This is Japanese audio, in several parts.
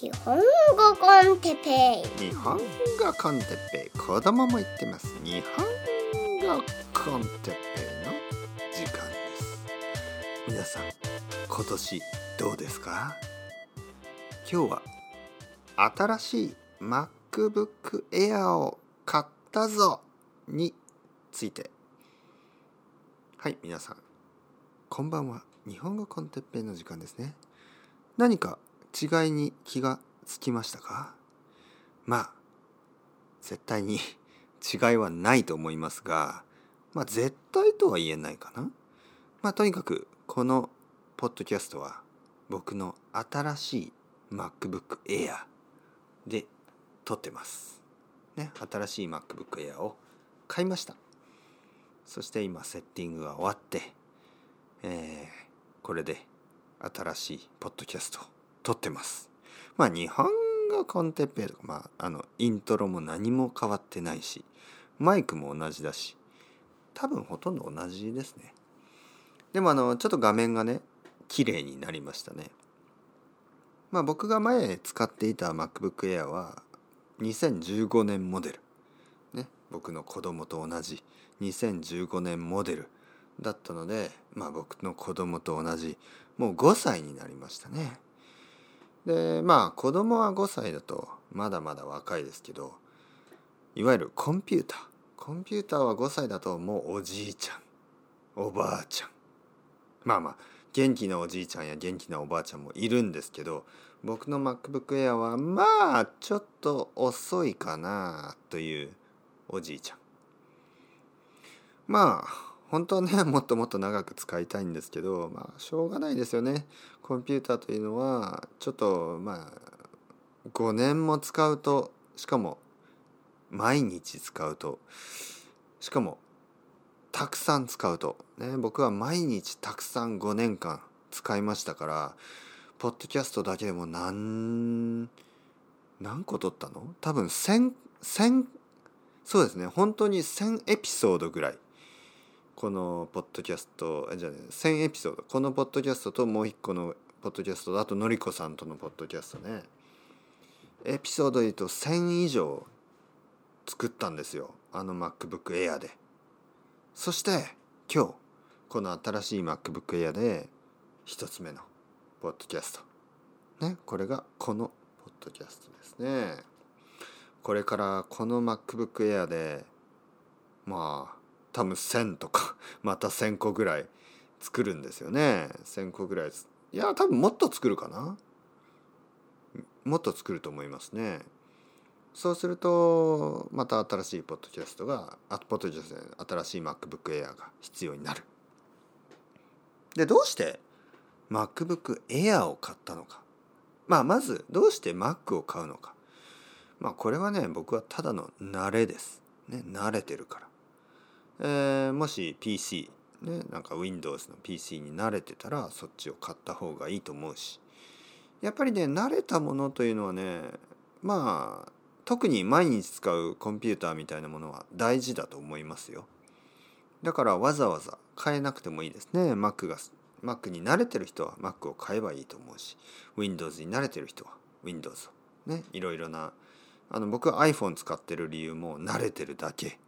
日本語コンテペイ。日本語コンテッペイ。子供も言ってます。日本語コンテッペイの時間です。皆さん今年どうですか？今日は新しい MacBook Air を買ったぞについて。はい皆さん。こんばんは。日本語コンテッペイの時間ですね。何か違いに気がつきましたか？まあ絶対に 違いはないと思いますがまあ絶対とは言えないかな？まあとにかくこのポッドキャストは僕の新しい MacBook Air で撮ってます。ね新しい MacBook Air を買いました。そして今セッティングが終わってえー、これで新しいポッドキャストを撮ってます。まあ日本語コンテッペとか、まあ、あのイントロも何も変わってないしマイクも同じだし多分ほとんど同じですね。でもあのちょっと画面がね綺麗になりましたね。まあ僕が前使っていた MacBook Air は2015年モデル。ね、僕の子供と同じ2015年モデルだったので、まあ僕の子供と同じもう5歳になりましたね。でまあ子供は5歳だとまだまだ若いですけどいわゆるコンピューター。コンピューターは5歳だともうおじいちゃん。おばあちゃん。まあまあ元気なおじいちゃんや元気なおばあちゃんもいるんですけど僕の MacBook Air はまあちょっと遅いかなというおじいちゃん。まあ本当はねもっともっと長く使いたいんですけどまあしょうがないですよね。コンピューターというのはちょっとまあ5年も使うとしかも毎日使うとしかもたくさん使うと。ね僕は毎日たくさん5年間使いましたからポッドキャストだけでも何何個撮ったの？多分1000 1000そうですね本当に1000エピソードぐらいこのポッドキャストじゃあね1000エピソードこのポッドキャストともう一個のポッドキャストあとのりこさんとのポッドキャストね。エピソードで言うと1000以上作ったんですよ。あの MacBook Air で。そして今日この新しい MacBook Air で一つ目のポッドキャスト。ね。これがこのポッドキャストですね。これからこの MacBook Air でまあ多分1,000とか また1,000個ぐらい作るんですよね。1,000個ぐらい。いや多分もっと作るかな。もっと作ると思いますね。そうするとまた新しいポッドキャストがあポッドキャスト新しい MacBook Air が必要になる。でどうして MacBook Air を買ったのか。まあまずどうして Mac を買うのか。まあこれはね僕はただの慣れです。ね慣れてるから。えー、もし PC ねなんか Windows の PC に慣れてたらそっちを買った方がいいと思うし。やっぱりね慣れたものというのはねまあ特に毎日使うコンピューターみたいなものは大事だと思いますよ。だからわざわざ変えなくてもいいですね。Mac が Mac に慣れてる人は Mac を買えばいいと思うし。Windows に慣れてる人は Windows を。ねいろいろなあの僕は iPhone 使ってる理由も慣れてるだけ。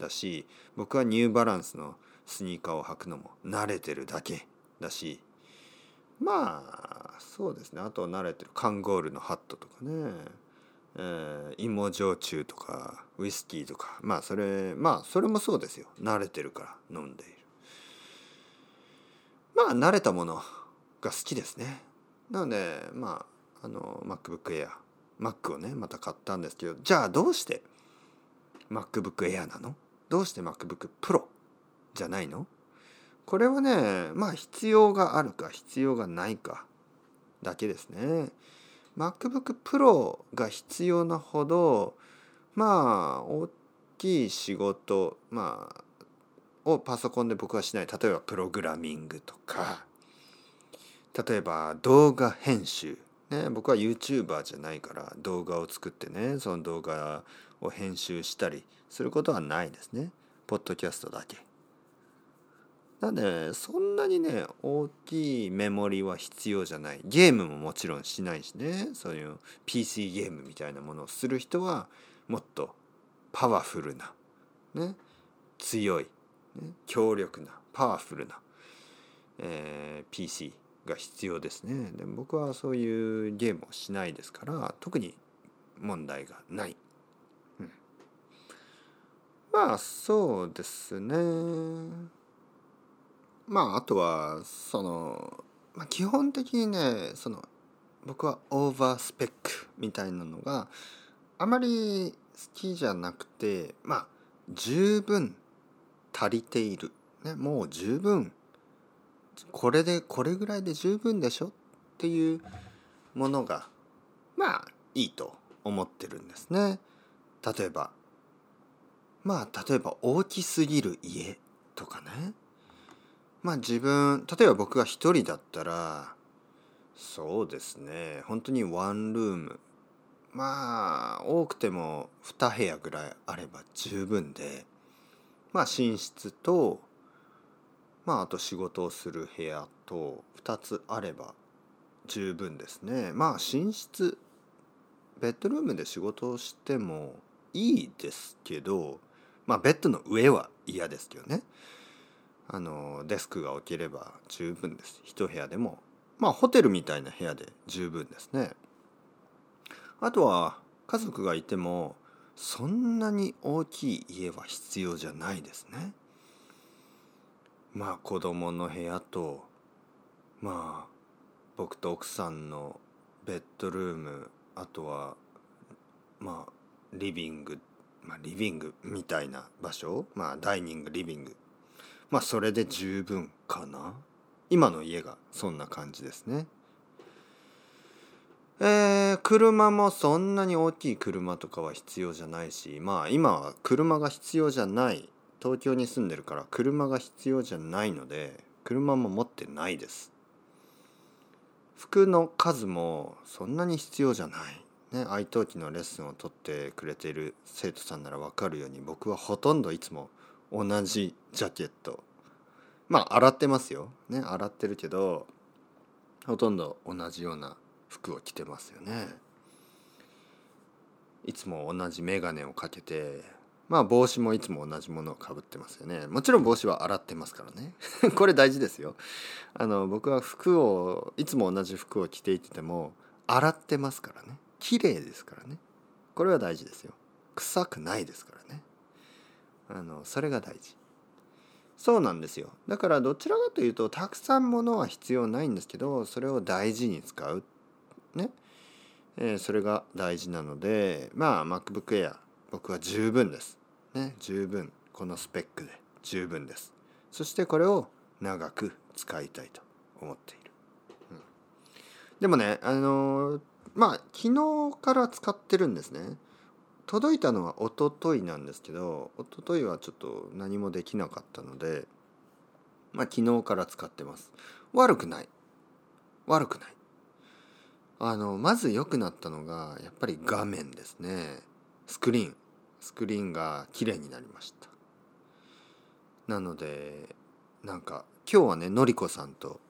だし僕はニューバランスのスニーカーを履くのも慣れてるだけだしまあそうですね。あと慣れてる。カンゴールのハットとかね、えー、芋焼酎とかウイスキーとか。まあそれまあそれもそうですよ。慣れてるから飲んでいる。まあ慣れたものが好きですね。なのでまああの MacBook Air Mac をねまた買ったんですけどじゃあどうして MacBook Air なの？どうして MacBook Pro じゃないの？これはねまあ必要があるか必要がないかだけですね。MacBook Pro が必要なほどまあ大きい仕事まあをパソコンで僕はしない。例えばプログラミングとか例えば動画編集。ね僕は YouTuber じゃないから動画を作ってねその動画を編集したりすることはないですね。ポッドキャストだけ。なんでそんなにね大きいメモリは必要じゃないゲームももちろんしないしねそういう PC ゲームみたいなものをする人はもっとパワフルな、ね、強い、ね、強力なパワフルな、えー、PC が必要ですね。で僕はそういうゲームをしないですから特に問題がない、うん、まあそうですね。まああとはその、まあ、基本的にねその僕はオーバースペックみたいなのがあまり好きじゃなくてまあ十分足りている、ね、もう十分これでこれぐらいで十分でしょっていうものがまあいいと思ってるんですね。例えばまあ例えば大きすぎる家とかね。まあ自分例えば僕が一人だったらそうですね。本当にワンルーム。まあ多くても2部屋ぐらいあれば十分で。まあ寝室とまああと仕事をする部屋と2つあれば十分ですね。まあ寝室ベッドルームで仕事をしてもいいですけどまあベッドの上は嫌ですけどね。あのデスクが置ければ十分です。一部屋でも。まあホテルみたいな部屋で十分ですね。あとは家族がいてもそんなに大きい家は必要じゃないですね。まあ子供の部屋とまあ僕と奥さんのベッドルームあとはまあリビングまあリビングみたいな場所まあダイニングリビング。まあそれで十分かな。今の家がそんな感じですね。えー、車もそんなに大きい車とかは必要じゃないしまあ今は車が必要じゃない東京に住んでるから車が必要じゃないので車も持ってないです。服の数もそんなに必要じゃない。ね愛登記のレッスンを取ってくれている生徒さんなら分かるように僕はほとんどいつも同じジャケット。まあ洗ってますよ。ね洗ってるけどほとんど同じような服を着てますよね。いつも同じ眼鏡をかけてまあ帽子もいつも同じものをかぶってますよね。もちろん帽子は洗ってますからね。これ大事ですよ。あの僕は服をいつも同じ服を着ていてても洗ってますからね。綺麗ですからね。これは大事ですよ。臭くないですからね。あのそれが大事。そうなんですよ。だからどちらかというとたくさんものは必要ないんですけどそれを大事に使う。ね、えー、それが大事なのでまあ MacBook Air 僕は十分です。ね十分。このスペックで。十分です。そしてこれを長く使いたいと思っている、うん、でもねあのー、まあ昨日から使ってるんですね。届いたのはおとといなんですけどおとといはちょっと何もできなかったのでまあ昨日から使ってます。悪くない。悪くない。あのまず良くなったのがやっぱり画面ですね。スクリーン。スクリーンが綺麗になりましたなのでなんか今日はねのりこさんと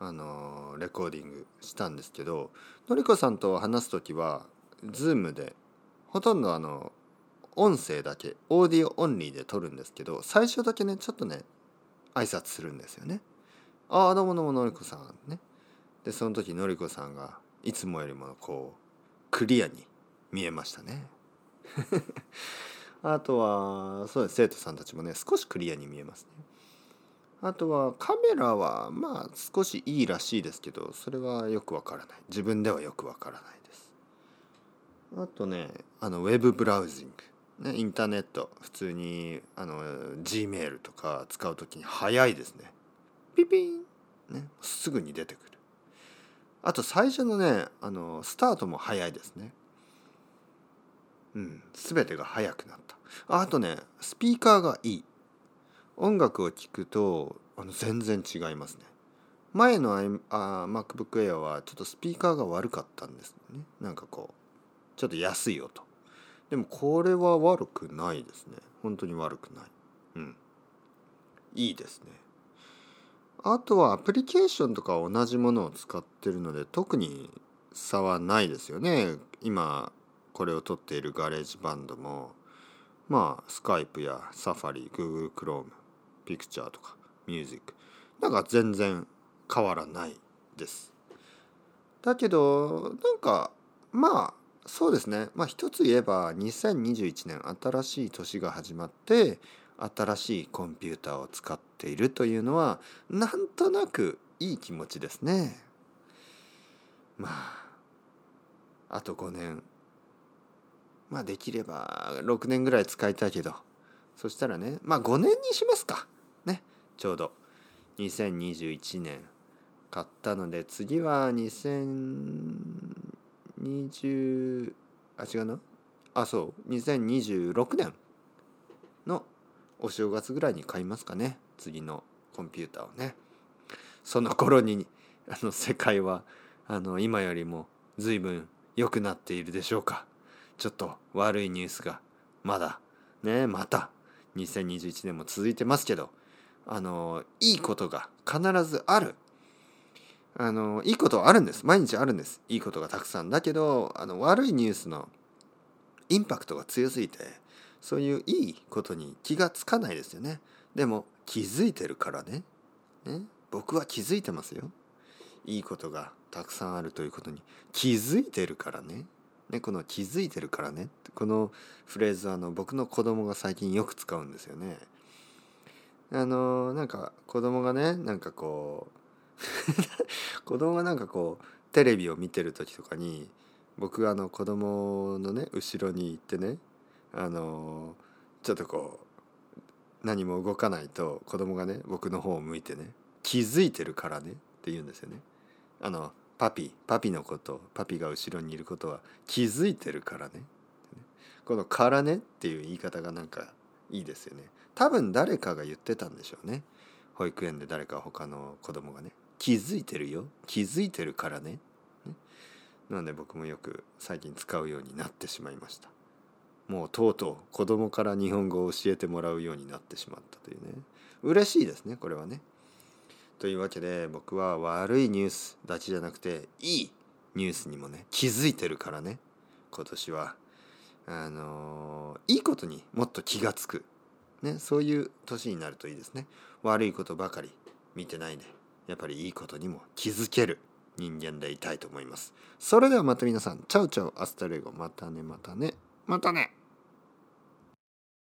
あのレコーディングしたんですけどのりこさんと話す時は Zoom でほとんどあの音声だけオーディオオンリーで撮るんですけど最初だけねちょっとね挨拶するんですよね。ああどうもどうものりこさんね。でその時のりこさんがいつもよりもこうクリアに見えましたね。あとはそうです生徒さんたちもね少しクリアに見えますね。あとはカメラはまあ少しいいらしいですけどそれはよくわからない。自分ではよくわからないです。あとねあのウェブブラウジング、ね、インターネット。普通にあの G メールとか使う時に早いですね。ピピン、ね、すぐに出てくる。あと最初のねあのスタートも早いですね。うん。全てが早くなった。あとねスピーカーがいい。音楽を聴くとあの全然違いますね。前のあ MacBook Air はちょっとスピーカーが悪かったんですね。なんかこうちょっと安い音。でもこれは悪くないですね。本当に悪くない。うん。いいですね。あとはアプリケーションとか同じものを使ってるので特に差はないですよね。今これを撮っているガレージバンドもまあスカイプやサファリ Google Chrome ピクチャーとかミュージックなんか全然変わらないです。だけどなんかまあそうですね。まあ一つ言えば2021年新しい年が始まって新しいコンピューターを使っているというのはなんとなくいい気持ちですね。まああと5年。まあできれば6年ぐらい使いたいけど。そしたらねまあ5年にしますか。ねちょうど。2021年。買ったので次は2020あ違うな。あそう。2026年のお正月ぐらいに買いますかね。次のコンピューターをね。その頃にあの世界はあの今よりも随分良くなっているでしょうか。ちょっと悪いニュースがまだねまた2021年も続いてますけどあのいいことが必ずある。あのいいことはあるんです。毎日あるんです。いいことがたくさんだけどあの悪いニュースのインパクトが強すぎてそういういいことに気がつかないですよね。でも気づいてるからね。ね僕は気づいてますよ。いいことがたくさんあるということに気づいてるからね。ねこの気づいてるからねこのフレーズはあの僕の子供が最近よく使うんですよねあのなんか子供がねなんかこう 子供がなんかこうテレビを見てる時とかに僕があの子供のね後ろに行ってねあのちょっとこう何も動かないと子供がね僕の方を向いてね気づいてるからねって言うんですよね。あのパピパピのことパピが後ろにいることは気づいてるからね。この「からね」っていう言い方がなんかいいですよね。多分誰かが言ってたんでしょうね。保育園で誰か他の子供がね「気づいてるよ気づいてるからね」なので僕もよく最近使うようになってしまいました。もうとうとう子供から日本語を教えてもらうようになってしまったというね嬉しいですねこれはね。というわけで僕は悪いニュースだけじゃなくていいニュースにもね気づいてるからね。今年は。あのいいことにもっと気が付く、ね、そういう年になるといいですね。悪いことばかり見てないでやっぱりいいことにも気づける人間でいたいと思います。それではまた皆さん。チャウチャウアスタレゴ。またねまたね。またね。